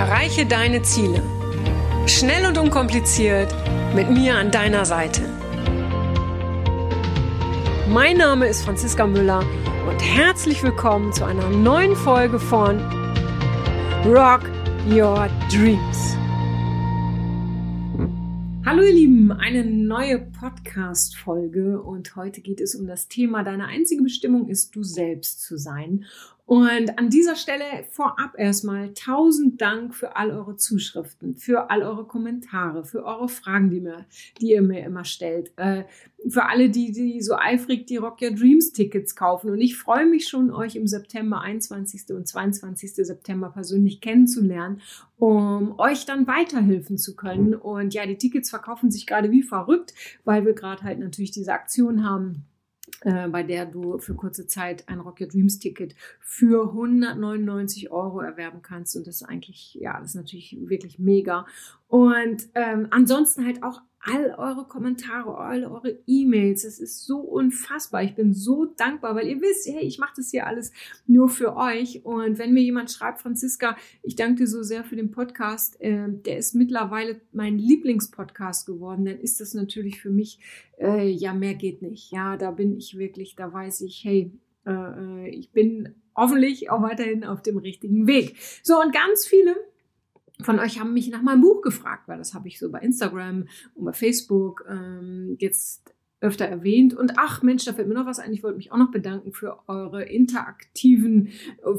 Erreiche deine Ziele. Schnell und unkompliziert mit mir an deiner Seite. Mein Name ist Franziska Müller und herzlich willkommen zu einer neuen Folge von Rock Your Dreams. Hallo ihr Lieben, eine neue Podcast-Folge und heute geht es um das Thema Deine einzige Bestimmung ist, du selbst zu sein. Und an dieser Stelle vorab erstmal tausend Dank für all eure Zuschriften, für all eure Kommentare, für eure Fragen, die, mir, die ihr mir immer stellt. Äh, für alle, die, die so eifrig die Rock Your Dreams Tickets kaufen. Und ich freue mich schon, euch im September, 21. und 22. September persönlich kennenzulernen, um euch dann weiterhelfen zu können. Und ja, die Tickets verkaufen sich gerade wie verrückt, weil wir gerade halt natürlich diese Aktion haben äh, bei der du für kurze Zeit ein Rock Your Dreams Ticket für 199 Euro erwerben kannst. Und das ist eigentlich, ja, das ist natürlich wirklich mega. Und ähm, ansonsten halt auch all eure Kommentare, all eure E-Mails. Das ist so unfassbar. Ich bin so dankbar, weil ihr wisst, hey, ich mache das hier alles nur für euch. Und wenn mir jemand schreibt, Franziska, ich danke dir so sehr für den Podcast, äh, der ist mittlerweile mein Lieblingspodcast geworden, dann ist das natürlich für mich, äh, ja, mehr geht nicht. Ja, da bin ich wirklich, da weiß ich, hey, äh, äh ich bin hoffentlich auch weiterhin auf dem richtigen Weg. So, und ganz viele von euch haben mich nach meinem Buch gefragt, weil das habe ich so bei Instagram und bei Facebook ähm, jetzt öfter erwähnt. Und ach Mensch, da fällt mir noch was ein. Ich wollte mich auch noch bedanken für eure interaktiven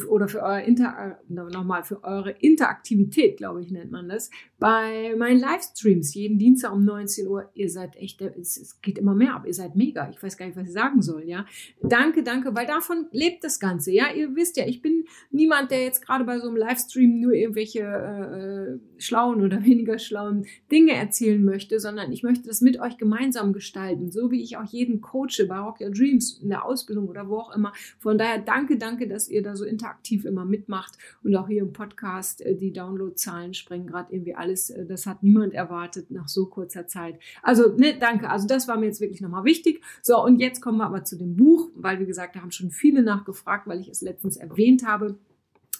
oder für eure Inter nochmal für eure Interaktivität, glaube ich, nennt man das, bei meinen Livestreams jeden Dienstag um 19 Uhr. Ihr seid echt, es, es geht immer mehr ab. Ihr seid mega. Ich weiß gar nicht, was ich sagen soll, ja. Danke, danke, weil davon lebt das Ganze, ja. Ihr wisst ja, ich bin niemand, der jetzt gerade bei so einem Livestream nur irgendwelche äh, schlauen oder weniger schlauen Dinge erzählen möchte, sondern ich möchte das mit euch gemeinsam gestalten, so wie ich auch jeden coache bei Rock Your Dreams in der Ausbildung oder wo auch immer. Von daher danke, danke, dass ihr da so interaktiv immer mitmacht und auch hier im Podcast äh, die Downloadzahlen sprengen gerade irgendwie alles. Äh, das hat niemand erwartet nach so kurzer Zeit. Also, ne, danke. Also das war mir jetzt wirklich nochmal wichtig. So, und jetzt kommen wir aber zu dem Buch, weil wie gesagt, da haben schon viele nachgefragt, weil ich es letztens erwähnt habe.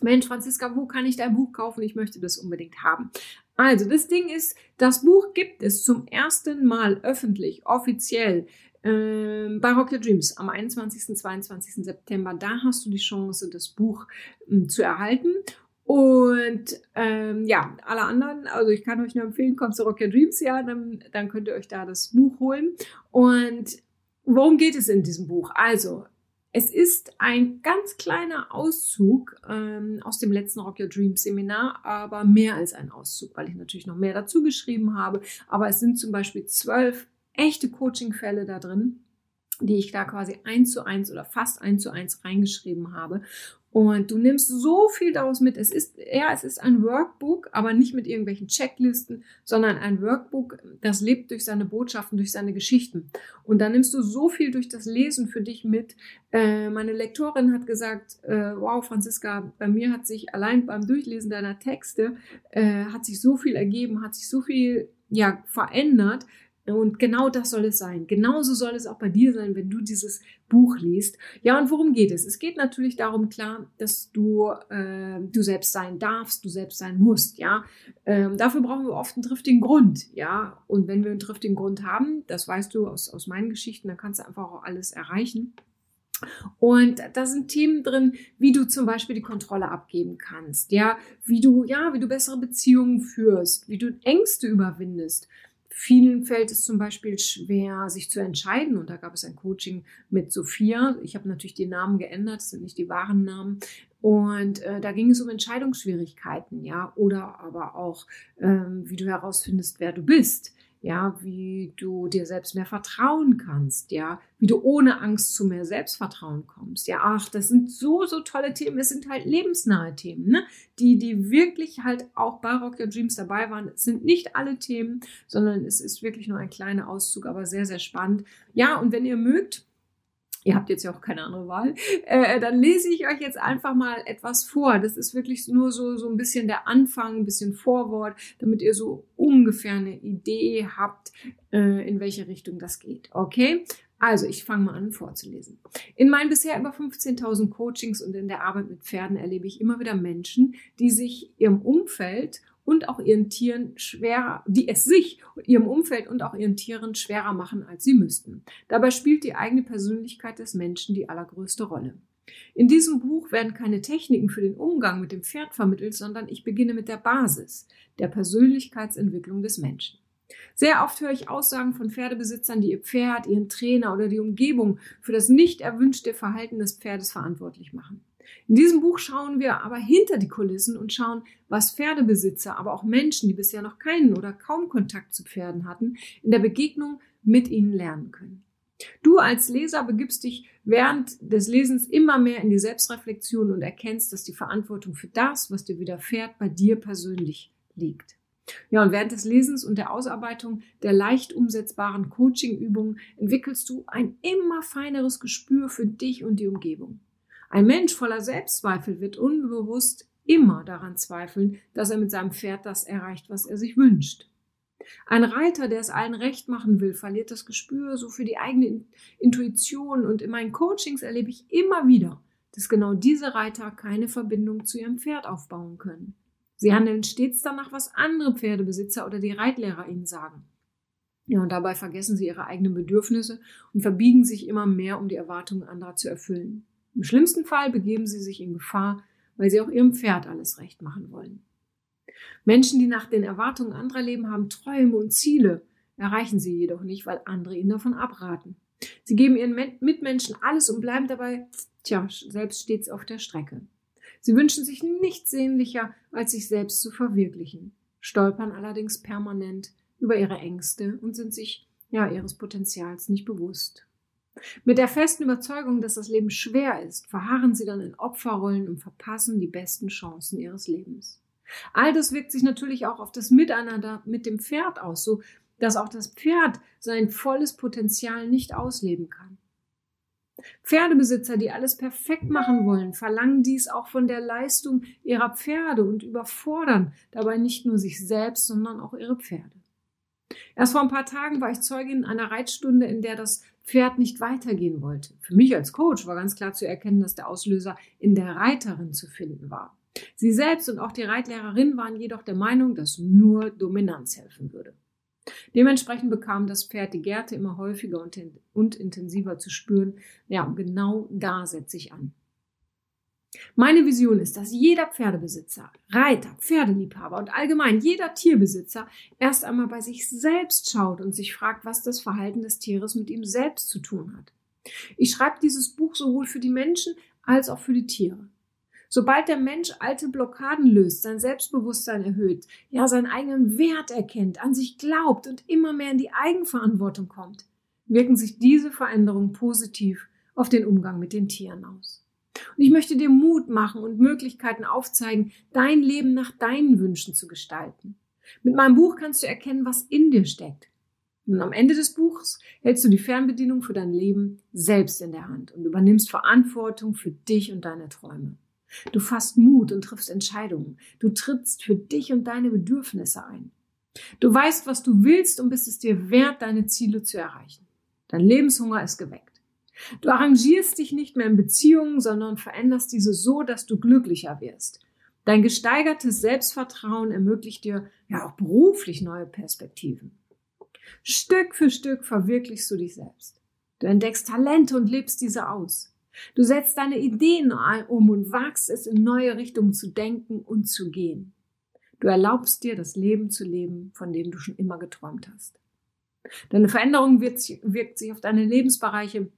Mensch, Franziska, wo kann ich dein Buch kaufen? Ich möchte das unbedingt haben. Also, das Ding ist, das Buch gibt es zum ersten Mal öffentlich, offiziell äh, bei Rock Your Dreams am 21. 22. September. Da hast du die Chance, das Buch äh, zu erhalten. Und ähm, ja, alle anderen, also ich kann euch nur empfehlen, kommt zu Rock Your Dreams, ja, dann, dann könnt ihr euch da das Buch holen. Und worum geht es in diesem Buch? Also, es ist ein ganz kleiner Auszug ähm, aus dem letzten Rock Your Dreams Seminar, aber mehr als ein Auszug, weil ich natürlich noch mehr dazu geschrieben habe. Aber es sind zum Beispiel zwölf echte Coaching-Fälle da drin, die ich da quasi eins zu eins oder fast eins zu eins reingeschrieben habe. Und du nimmst so viel daraus mit. Es ist, ja, es ist ein Workbook, aber nicht mit irgendwelchen Checklisten, sondern ein Workbook, das lebt durch seine Botschaften, durch seine Geschichten. Und da nimmst du so viel durch das Lesen für dich mit. Äh, meine Lektorin hat gesagt, äh, wow, Franziska, bei mir hat sich allein beim Durchlesen deiner Texte, äh, hat sich so viel ergeben, hat sich so viel, ja, verändert, und genau das soll es sein. Genauso soll es auch bei dir sein, wenn du dieses Buch liest. Ja, und worum geht es? Es geht natürlich darum, klar, dass du äh, du selbst sein darfst, du selbst sein musst. Ja, ähm, dafür brauchen wir oft einen triftigen Grund. Ja, und wenn wir einen triftigen Grund haben, das weißt du aus aus meinen Geschichten, dann kannst du einfach auch alles erreichen. Und da sind Themen drin, wie du zum Beispiel die Kontrolle abgeben kannst, ja, wie du, ja, wie du bessere Beziehungen führst, wie du Ängste überwindest, Vielen fällt es zum Beispiel schwer, sich zu entscheiden. Und da gab es ein Coaching mit Sophia. Ich habe natürlich die Namen geändert, das sind nicht die wahren Namen. Und äh, da ging es um Entscheidungsschwierigkeiten, ja, oder aber auch, ähm, wie du herausfindest, wer du bist ja, wie du dir selbst mehr vertrauen kannst, ja, wie du ohne Angst zu mehr Selbstvertrauen kommst. Ja, ach, das sind so, so tolle Themen. Es sind halt lebensnahe Themen, ne? Die, die wirklich halt auch bei Rock Your Dreams dabei waren. Es sind nicht alle Themen, sondern es ist wirklich nur ein kleiner Auszug, aber sehr, sehr spannend. Ja, und wenn ihr mögt, ihr habt jetzt ja auch keine andere Wahl, äh, dann lese ich euch jetzt einfach mal etwas vor. Das ist wirklich nur so, so ein bisschen der Anfang, ein bisschen Vorwort, damit ihr so ungefähr eine Idee habt, äh, in welche Richtung das geht. Okay? Also, ich fange mal an vorzulesen. In meinen bisher über 15.000 Coachings und in der Arbeit mit Pferden erlebe ich immer wieder Menschen, die sich ihrem Umfeld und auch ihren Tieren schwerer, die es sich, ihrem Umfeld und auch ihren Tieren schwerer machen, als sie müssten. Dabei spielt die eigene Persönlichkeit des Menschen die allergrößte Rolle. In diesem Buch werden keine Techniken für den Umgang mit dem Pferd vermittelt, sondern ich beginne mit der Basis, der Persönlichkeitsentwicklung des Menschen. Sehr oft höre ich Aussagen von Pferdebesitzern, die ihr Pferd, ihren Trainer oder die Umgebung für das nicht erwünschte Verhalten des Pferdes verantwortlich machen. In diesem Buch schauen wir aber hinter die Kulissen und schauen, was Pferdebesitzer, aber auch Menschen, die bisher noch keinen oder kaum Kontakt zu Pferden hatten, in der Begegnung mit ihnen lernen können. Du als Leser begibst dich während des Lesens immer mehr in die Selbstreflexion und erkennst, dass die Verantwortung für das, was dir widerfährt, bei dir persönlich liegt. Ja, und während des Lesens und der Ausarbeitung der leicht umsetzbaren Coaching-Übungen entwickelst du ein immer feineres Gespür für dich und die Umgebung. Ein Mensch voller Selbstzweifel wird unbewusst immer daran zweifeln, dass er mit seinem Pferd das erreicht, was er sich wünscht. Ein Reiter, der es allen recht machen will, verliert das Gespür so für die eigene Intuition und in meinen Coachings erlebe ich immer wieder, dass genau diese Reiter keine Verbindung zu ihrem Pferd aufbauen können. Sie handeln stets danach, was andere Pferdebesitzer oder die Reitlehrer ihnen sagen. Ja, und dabei vergessen sie ihre eigenen Bedürfnisse und verbiegen sich immer mehr, um die Erwartungen anderer zu erfüllen. Im schlimmsten Fall begeben sie sich in Gefahr, weil sie auch ihrem Pferd alles recht machen wollen. Menschen, die nach den Erwartungen anderer leben, haben Träume und Ziele, erreichen sie jedoch nicht, weil andere ihnen davon abraten. Sie geben ihren Mitmenschen alles und bleiben dabei, tja, selbst stets auf der Strecke. Sie wünschen sich nichts sehnlicher, als sich selbst zu verwirklichen, stolpern allerdings permanent über ihre Ängste und sind sich ja ihres Potenzials nicht bewusst. Mit der festen Überzeugung, dass das Leben schwer ist, verharren sie dann in Opferrollen und verpassen die besten Chancen ihres Lebens. All das wirkt sich natürlich auch auf das Miteinander mit dem Pferd aus, so dass auch das Pferd sein volles Potenzial nicht ausleben kann. Pferdebesitzer, die alles perfekt machen wollen, verlangen dies auch von der Leistung ihrer Pferde und überfordern dabei nicht nur sich selbst, sondern auch ihre Pferde. Erst vor ein paar Tagen war ich Zeugin einer Reitstunde, in der das Pferd nicht weitergehen wollte. Für mich als Coach war ganz klar zu erkennen, dass der Auslöser in der Reiterin zu finden war. Sie selbst und auch die Reitlehrerin waren jedoch der Meinung, dass nur Dominanz helfen würde. Dementsprechend bekam das Pferd die Gärte immer häufiger und, und intensiver zu spüren. Ja, genau da setze ich an. Meine Vision ist, dass jeder Pferdebesitzer, Reiter, Pferdeliebhaber und allgemein jeder Tierbesitzer erst einmal bei sich selbst schaut und sich fragt, was das Verhalten des Tieres mit ihm selbst zu tun hat. Ich schreibe dieses Buch sowohl für die Menschen als auch für die Tiere. Sobald der Mensch alte Blockaden löst, sein Selbstbewusstsein erhöht, ja seinen eigenen Wert erkennt, an sich glaubt und immer mehr in die Eigenverantwortung kommt, wirken sich diese Veränderungen positiv auf den Umgang mit den Tieren aus. Und ich möchte dir Mut machen und Möglichkeiten aufzeigen, dein Leben nach deinen Wünschen zu gestalten. Mit meinem Buch kannst du erkennen, was in dir steckt. Und am Ende des Buchs hältst du die Fernbedienung für dein Leben selbst in der Hand und übernimmst Verantwortung für dich und deine Träume. Du fasst Mut und triffst Entscheidungen. Du trittst für dich und deine Bedürfnisse ein. Du weißt, was du willst und bist es dir wert, deine Ziele zu erreichen. Dein Lebenshunger ist geweckt. Du arrangierst dich nicht mehr in Beziehungen, sondern veränderst diese so, dass du glücklicher wirst. Dein gesteigertes Selbstvertrauen ermöglicht dir ja auch beruflich neue Perspektiven. Stück für Stück verwirklichst du dich selbst. Du entdeckst Talente und lebst diese aus. Du setzt deine Ideen um und wagst es, in neue Richtungen zu denken und zu gehen. Du erlaubst dir, das Leben zu leben, von dem du schon immer geträumt hast. Deine Veränderung wirkt sich auf deine Lebensbereiche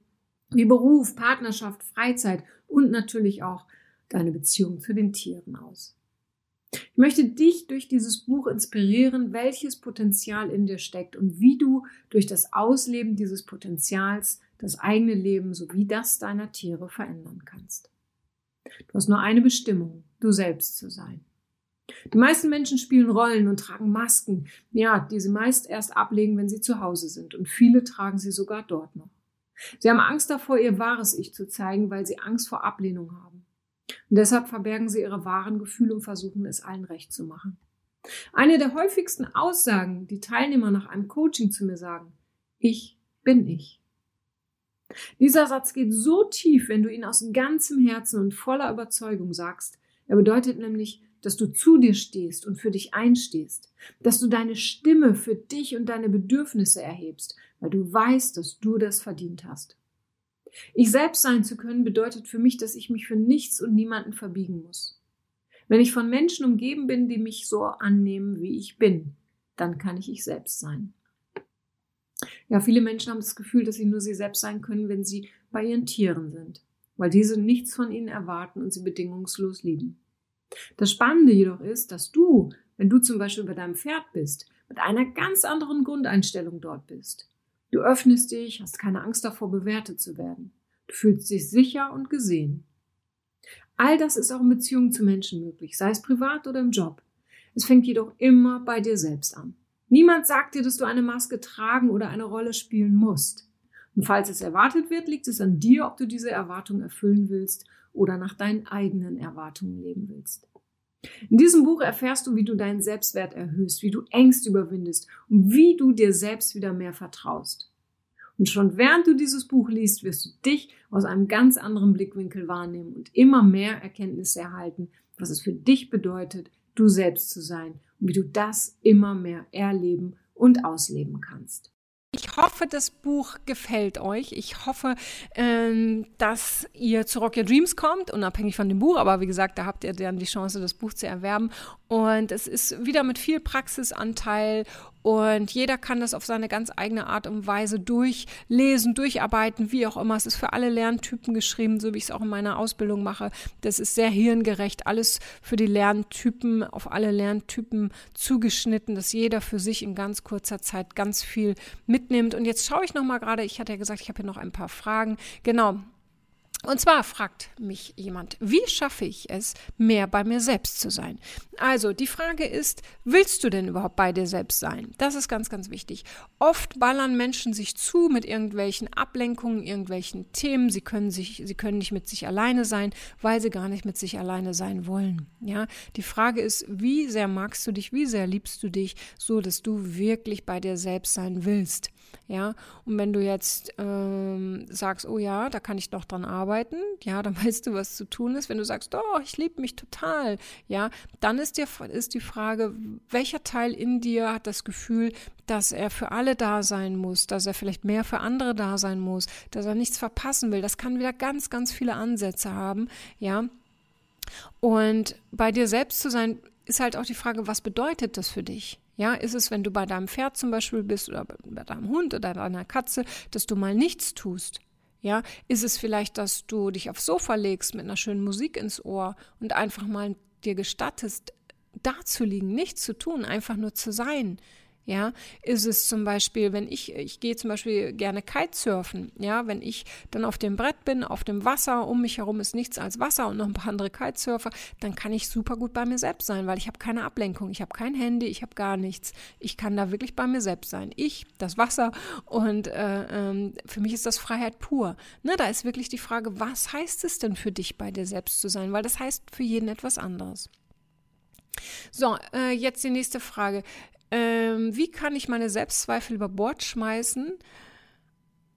wie Beruf, Partnerschaft, Freizeit und natürlich auch deine Beziehung zu den Tieren aus. Ich möchte dich durch dieses Buch inspirieren, welches Potenzial in dir steckt und wie du durch das Ausleben dieses Potenzials das eigene Leben sowie das deiner Tiere verändern kannst. Du hast nur eine Bestimmung, du selbst zu sein. Die meisten Menschen spielen Rollen und tragen Masken, ja, die sie meist erst ablegen, wenn sie zu Hause sind, und viele tragen sie sogar dort noch. Sie haben Angst davor, ihr wahres Ich zu zeigen, weil sie Angst vor Ablehnung haben. Und deshalb verbergen sie ihre wahren Gefühle und versuchen es allen recht zu machen. Eine der häufigsten Aussagen, die Teilnehmer nach einem Coaching zu mir sagen, ich bin ich. Dieser Satz geht so tief, wenn du ihn aus ganzem Herzen und voller Überzeugung sagst. Er bedeutet nämlich, dass du zu dir stehst und für dich einstehst, dass du deine Stimme für dich und deine Bedürfnisse erhebst, weil du weißt, dass du das verdient hast. Ich selbst sein zu können bedeutet für mich, dass ich mich für nichts und niemanden verbiegen muss. Wenn ich von Menschen umgeben bin, die mich so annehmen, wie ich bin, dann kann ich ich selbst sein. Ja, viele Menschen haben das Gefühl, dass sie nur sie selbst sein können, wenn sie bei ihren Tieren sind, weil diese nichts von ihnen erwarten und sie bedingungslos lieben. Das Spannende jedoch ist, dass du, wenn du zum Beispiel bei deinem Pferd bist, mit einer ganz anderen Grundeinstellung dort bist. Du öffnest dich, hast keine Angst davor, bewertet zu werden. Du fühlst dich sicher und gesehen. All das ist auch in Beziehungen zu Menschen möglich, sei es privat oder im Job. Es fängt jedoch immer bei dir selbst an. Niemand sagt dir, dass du eine Maske tragen oder eine Rolle spielen musst. Und falls es erwartet wird, liegt es an dir, ob du diese Erwartung erfüllen willst oder nach deinen eigenen Erwartungen leben willst. In diesem Buch erfährst du, wie du deinen Selbstwert erhöhst, wie du Ängste überwindest und wie du dir selbst wieder mehr vertraust. Und schon während du dieses Buch liest, wirst du dich aus einem ganz anderen Blickwinkel wahrnehmen und immer mehr Erkenntnisse erhalten, was es für dich bedeutet, du selbst zu sein und wie du das immer mehr erleben und ausleben kannst. Ich hoffe, das Buch gefällt euch. Ich hoffe, ähm, dass ihr zu Rock Your Dreams kommt, unabhängig von dem Buch. Aber wie gesagt, da habt ihr dann die Chance, das Buch zu erwerben. Und es ist wieder mit viel Praxisanteil und jeder kann das auf seine ganz eigene Art und Weise durchlesen, durcharbeiten, wie auch immer. Es ist für alle Lerntypen geschrieben, so wie ich es auch in meiner Ausbildung mache. Das ist sehr hirngerecht, alles für die Lerntypen, auf alle Lerntypen zugeschnitten, dass jeder für sich in ganz kurzer Zeit ganz viel mitnimmt. Und jetzt schaue ich noch mal gerade, ich hatte ja gesagt, ich habe hier noch ein paar Fragen. Genau, und zwar fragt mich jemand, wie schaffe ich es, mehr bei mir selbst zu sein? Also die Frage ist, willst du denn überhaupt bei dir selbst sein? Das ist ganz, ganz wichtig. Oft ballern Menschen sich zu mit irgendwelchen Ablenkungen, irgendwelchen Themen. Sie können sich, sie können nicht mit sich alleine sein, weil sie gar nicht mit sich alleine sein wollen. Ja, die Frage ist, wie sehr magst du dich, wie sehr liebst du dich, so dass du wirklich bei dir selbst sein willst? Ja, und wenn du jetzt ähm, sagst, oh ja, da kann ich doch dran arbeiten, ja, dann weißt du, was zu tun ist. Wenn du sagst, oh, ich liebe mich total, ja, dann ist, dir, ist die Frage, welcher Teil in dir hat das Gefühl, dass er für alle da sein muss, dass er vielleicht mehr für andere da sein muss, dass er nichts verpassen will. Das kann wieder ganz, ganz viele Ansätze haben, ja. Und bei dir selbst zu sein, ist halt auch die Frage, was bedeutet das für dich? Ja, ist es, wenn du bei deinem Pferd zum Beispiel bist oder bei deinem Hund oder deiner Katze, dass du mal nichts tust? Ja, ist es vielleicht, dass du dich aufs Sofa legst mit einer schönen Musik ins Ohr und einfach mal dir gestattest, da zu liegen, nichts zu tun, einfach nur zu sein? Ja, ist es zum Beispiel, wenn ich, ich gehe zum Beispiel gerne Kitesurfen, ja, wenn ich dann auf dem Brett bin, auf dem Wasser, um mich herum ist nichts als Wasser und noch ein paar andere Kitesurfer, dann kann ich super gut bei mir selbst sein, weil ich habe keine Ablenkung, ich habe kein Handy, ich habe gar nichts. Ich kann da wirklich bei mir selbst sein. Ich, das Wasser und äh, ähm, für mich ist das Freiheit pur. Ne, da ist wirklich die Frage, was heißt es denn für dich, bei dir selbst zu sein? Weil das heißt für jeden etwas anderes. So, äh, jetzt die nächste Frage. Ähm, wie kann ich meine Selbstzweifel über Bord schmeißen?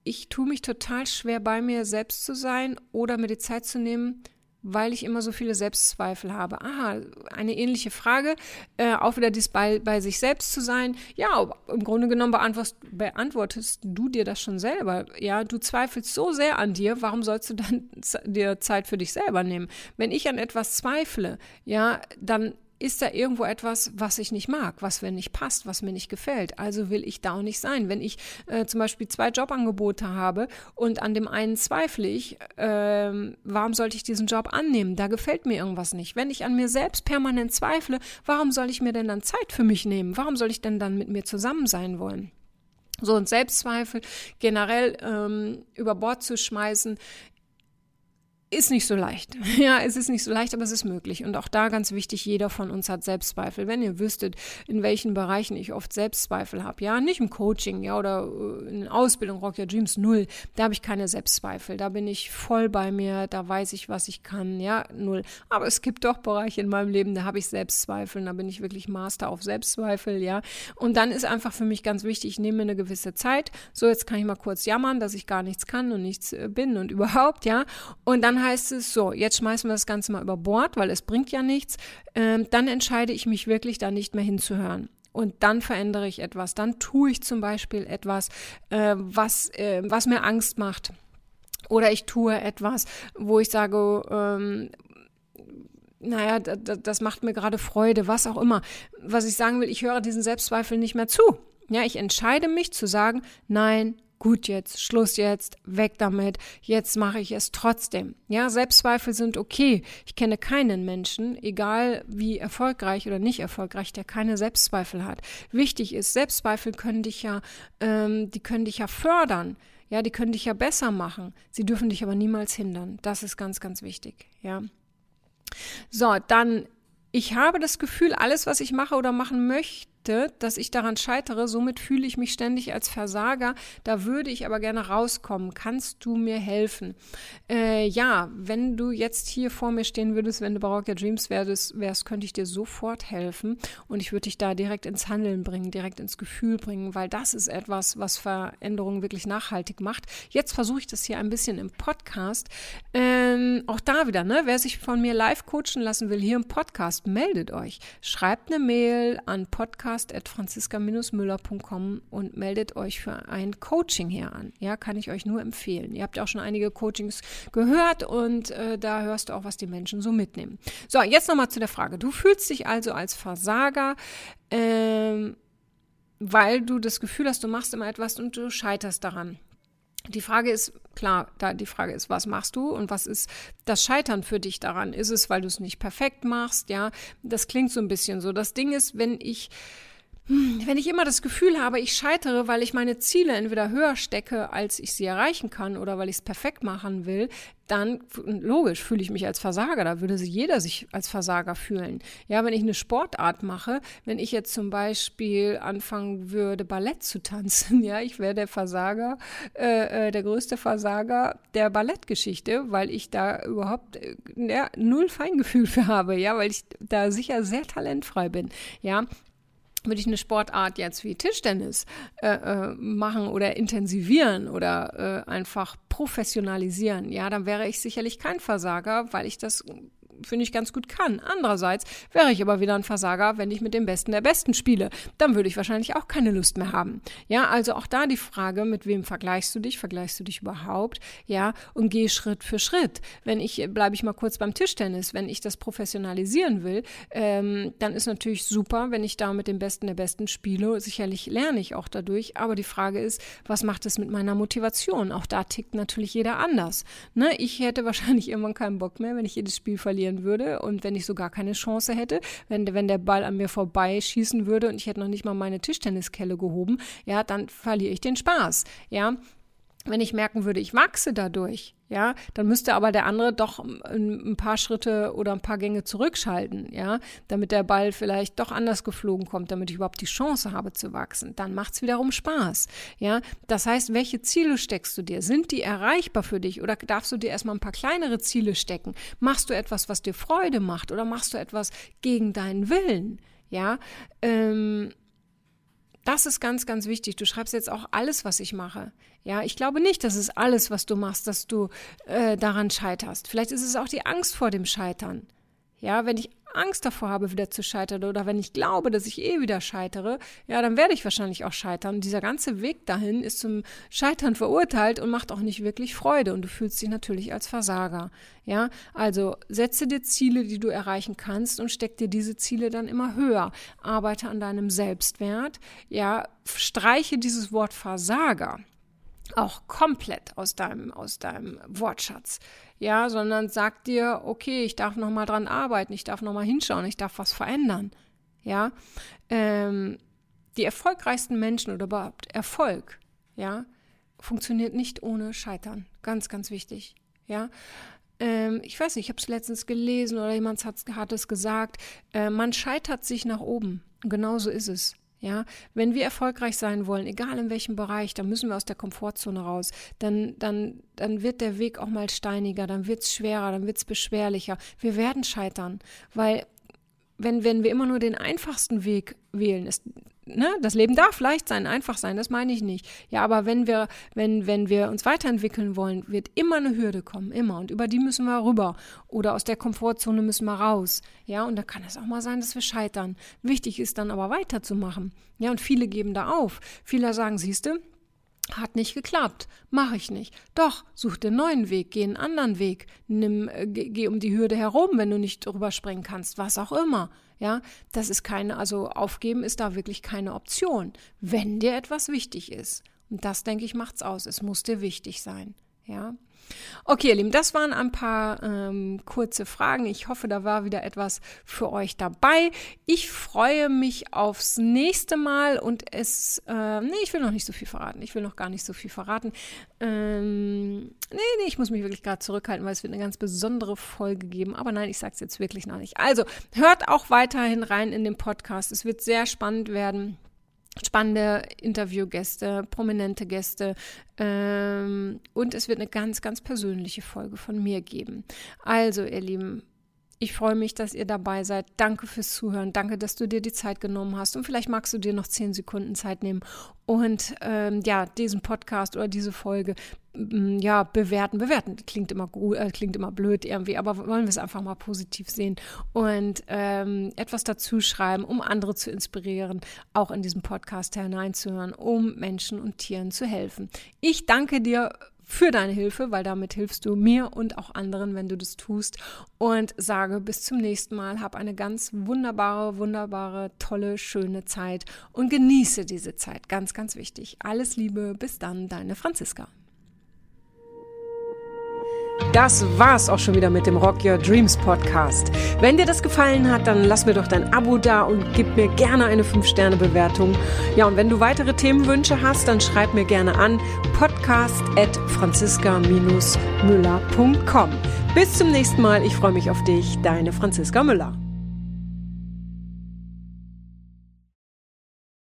Ich tue mich total schwer, bei mir selbst zu sein oder mir die Zeit zu nehmen, weil ich immer so viele Selbstzweifel habe. Aha, eine ähnliche Frage. Äh, auch wieder dies bei, bei sich selbst zu sein. Ja, im Grunde genommen beantwortest, beantwortest du dir das schon selber. Ja, du zweifelst so sehr an dir, warum sollst du dann dir Zeit für dich selber nehmen? Wenn ich an etwas zweifle, ja, dann ist da irgendwo etwas, was ich nicht mag, was mir nicht passt, was mir nicht gefällt. Also will ich da auch nicht sein. Wenn ich äh, zum Beispiel zwei Jobangebote habe und an dem einen zweifle ich, äh, warum sollte ich diesen Job annehmen? Da gefällt mir irgendwas nicht. Wenn ich an mir selbst permanent zweifle, warum soll ich mir denn dann Zeit für mich nehmen? Warum soll ich denn dann mit mir zusammen sein wollen? So und Selbstzweifel generell ähm, über Bord zu schmeißen, ist nicht so leicht. Ja, es ist nicht so leicht, aber es ist möglich. Und auch da ganz wichtig, jeder von uns hat Selbstzweifel. Wenn ihr wüsstet, in welchen Bereichen ich oft Selbstzweifel habe, ja, nicht im Coaching, ja, oder äh, in Ausbildung, Rock Your Dreams, null, da habe ich keine Selbstzweifel. Da bin ich voll bei mir, da weiß ich, was ich kann, ja, null. Aber es gibt doch Bereiche in meinem Leben, da habe ich Selbstzweifel, da bin ich wirklich Master auf Selbstzweifel, ja. Und dann ist einfach für mich ganz wichtig, ich nehme mir eine gewisse Zeit. So, jetzt kann ich mal kurz jammern, dass ich gar nichts kann und nichts äh, bin und überhaupt, ja. Und dann heißt es so, jetzt schmeißen wir das Ganze mal über Bord, weil es bringt ja nichts. Ähm, dann entscheide ich mich wirklich, da nicht mehr hinzuhören. Und dann verändere ich etwas. Dann tue ich zum Beispiel etwas, äh, was, äh, was mir Angst macht. Oder ich tue etwas, wo ich sage, ähm, naja, das macht mir gerade Freude, was auch immer. Was ich sagen will, ich höre diesen Selbstzweifel nicht mehr zu. Ja, ich entscheide mich zu sagen, nein, gut jetzt, Schluss jetzt, weg damit, jetzt mache ich es trotzdem. Ja, Selbstzweifel sind okay. Ich kenne keinen Menschen, egal wie erfolgreich oder nicht erfolgreich, der keine Selbstzweifel hat. Wichtig ist, Selbstzweifel können dich ja, ähm, die können dich ja fördern. Ja, die können dich ja besser machen. Sie dürfen dich aber niemals hindern. Das ist ganz, ganz wichtig. Ja. So, dann, ich habe das Gefühl, alles, was ich mache oder machen möchte, möchte, dass ich daran scheitere, somit fühle ich mich ständig als Versager. Da würde ich aber gerne rauskommen. Kannst du mir helfen? Äh, ja, wenn du jetzt hier vor mir stehen würdest, wenn du Baroque Dreams wärst, wärst, könnte ich dir sofort helfen und ich würde dich da direkt ins Handeln bringen, direkt ins Gefühl bringen, weil das ist etwas, was Veränderungen wirklich nachhaltig macht. Jetzt versuche ich das hier ein bisschen im Podcast. Ähm, auch da wieder, ne? Wer sich von mir live coachen lassen will, hier im Podcast, meldet euch. Schreibt eine Mail an podcast podcast.franziska-müller.com und meldet euch für ein Coaching hier an. Ja, kann ich euch nur empfehlen. Ihr habt ja auch schon einige Coachings gehört und äh, da hörst du auch, was die Menschen so mitnehmen. So, jetzt nochmal zu der Frage. Du fühlst dich also als Versager, ähm, weil du das Gefühl hast, du machst immer etwas und du scheiterst daran. Die Frage ist, klar, da die Frage ist, was machst du und was ist das Scheitern für dich daran? Ist es, weil du es nicht perfekt machst? Ja, das klingt so ein bisschen so. Das Ding ist, wenn ich wenn ich immer das Gefühl habe, ich scheitere, weil ich meine Ziele entweder höher stecke, als ich sie erreichen kann, oder weil ich es perfekt machen will, dann logisch fühle ich mich als Versager. Da würde sich jeder sich als Versager fühlen. Ja, wenn ich eine Sportart mache, wenn ich jetzt zum Beispiel anfangen würde, Ballett zu tanzen, ja, ich wäre der Versager, äh, äh der größte Versager der Ballettgeschichte, weil ich da überhaupt äh, ja, null Feingefühl für habe, ja, weil ich da sicher sehr talentfrei bin. Ja, würde ich eine Sportart jetzt wie Tischtennis äh, äh, machen oder intensivieren oder äh, einfach professionalisieren, ja, dann wäre ich sicherlich kein Versager, weil ich das finde ich, ganz gut kann. Andererseits wäre ich aber wieder ein Versager, wenn ich mit dem Besten der Besten spiele. Dann würde ich wahrscheinlich auch keine Lust mehr haben. Ja, also auch da die Frage, mit wem vergleichst du dich? Vergleichst du dich überhaupt? Ja, und geh Schritt für Schritt. Wenn ich, bleibe ich mal kurz beim Tischtennis, wenn ich das professionalisieren will, ähm, dann ist natürlich super, wenn ich da mit dem Besten der Besten spiele. Sicherlich lerne ich auch dadurch. Aber die Frage ist, was macht es mit meiner Motivation? Auch da tickt natürlich jeder anders. Ne? Ich hätte wahrscheinlich irgendwann keinen Bock mehr, wenn ich jedes Spiel verliere verlieren würde und wenn ich sogar keine Chance hätte, wenn, wenn der Ball an mir vorbei schießen würde und ich hätte noch nicht mal meine Tischtenniskelle gehoben, ja, dann verliere ich den Spaß, ja. Wenn ich merken würde, ich wachse dadurch, ja, dann müsste aber der andere doch ein, paar Schritte oder ein paar Gänge zurückschalten, ja, damit der Ball vielleicht doch anders geflogen kommt, damit ich überhaupt die Chance habe zu wachsen. Dann macht es wiederum Spaß, ja. Das heißt, welche Ziele steckst du dir? Sind die erreichbar für dich oder darfst du dir erstmal ein paar kleinere Ziele stecken? Machst du etwas, was dir Freude macht oder machst du etwas gegen deinen Willen? Ja, ähm, das ist ganz, ganz wichtig. Du schreibst jetzt auch alles, was ich mache. Ja, ich glaube nicht, dass es alles, was du machst, dass du äh, daran scheiterst. Vielleicht ist es auch die Angst vor dem Scheitern. Ja, wenn ich Angst davor habe, wieder zu scheitern oder wenn ich glaube, dass ich eh wieder scheitere, ja, dann werde ich wahrscheinlich auch scheitern. dieser ganze Weg dahin ist zum Scheitern verurteilt und macht auch nicht wirklich Freude und du fühlst dich natürlich als Versager. Ja, also setze dir Ziele, die du erreichen kannst und steck dir diese Ziele dann immer höher. Arbeite an deinem Selbstwert. Ja, streiche dieses Wort Versager auch komplett aus deinem, aus deinem Wortschatz. Ja, sondern sag dir, okay, ich darf noch mal dran arbeiten, ich darf noch mal hinschauen, ich darf was verändern. Ja, ähm, die erfolgreichsten Menschen oder überhaupt Erfolg, ja, funktioniert nicht ohne Scheitern. Ganz, ganz wichtig. Ja, ähm, ich weiß nicht, ich habe es letztens gelesen oder jemand hat, hat es gesagt, äh, man scheitert sich nach oben. Genauso ist es. Ja, wenn wir erfolgreich sein wollen, egal in welchem Bereich, dann müssen wir aus der Komfortzone raus. Dann, dann, dann wird der Weg auch mal steiniger, dann wird es schwerer, dann wird es beschwerlicher. Wir werden scheitern, weil wenn, wenn wir immer nur den einfachsten Weg wählen, ist, ne, das Leben darf leicht sein, einfach sein, das meine ich nicht. Ja, aber wenn wir, wenn, wenn wir uns weiterentwickeln wollen, wird immer eine Hürde kommen, immer. Und über die müssen wir rüber. Oder aus der Komfortzone müssen wir raus. Ja, und da kann es auch mal sein, dass wir scheitern. Wichtig ist dann aber weiterzumachen. Ja, und viele geben da auf. Viele sagen, siehst du, hat nicht geklappt. Mache ich nicht. Doch, such den neuen Weg, geh einen anderen Weg. Nimm, äh, geh, um die Hürde herum, wenn du nicht drüber springen kannst, was auch immer. Ja, das ist keine, also aufgeben ist da wirklich keine Option, wenn dir etwas wichtig ist. Und das, denke ich, macht's aus. Es muss dir wichtig sein. Ja. Okay, ihr Lieben, das waren ein paar ähm, kurze Fragen. Ich hoffe, da war wieder etwas für euch dabei. Ich freue mich aufs nächste Mal und es, äh, nee, ich will noch nicht so viel verraten. Ich will noch gar nicht so viel verraten. Ähm, nee, nee, ich muss mich wirklich gerade zurückhalten, weil es wird eine ganz besondere Folge geben. Aber nein, ich sage es jetzt wirklich noch nicht. Also, hört auch weiterhin rein in den Podcast. Es wird sehr spannend werden spannende Interviewgäste, prominente Gäste ähm, und es wird eine ganz, ganz persönliche Folge von mir geben. Also, ihr Lieben, ich freue mich, dass ihr dabei seid. Danke fürs Zuhören. Danke, dass du dir die Zeit genommen hast. Und vielleicht magst du dir noch zehn Sekunden Zeit nehmen und ähm, ja, diesen Podcast oder diese Folge ja, bewerten. Bewerten klingt immer gut, äh, klingt immer blöd irgendwie, aber wollen wir es einfach mal positiv sehen und ähm, etwas dazu schreiben, um andere zu inspirieren, auch in diesem Podcast hineinzuhören, um Menschen und Tieren zu helfen. Ich danke dir für deine Hilfe, weil damit hilfst du mir und auch anderen, wenn du das tust. Und sage bis zum nächsten Mal, hab eine ganz wunderbare, wunderbare, tolle, schöne Zeit und genieße diese Zeit. Ganz, ganz wichtig. Alles Liebe, bis dann, deine Franziska. Das war's auch schon wieder mit dem Rock Your Dreams Podcast. Wenn dir das gefallen hat, dann lass mir doch dein Abo da und gib mir gerne eine 5-Sterne-Bewertung. Ja, und wenn du weitere Themenwünsche hast, dann schreib mir gerne an podcast at franziska-müller.com. Bis zum nächsten Mal. Ich freue mich auf dich. Deine Franziska Müller.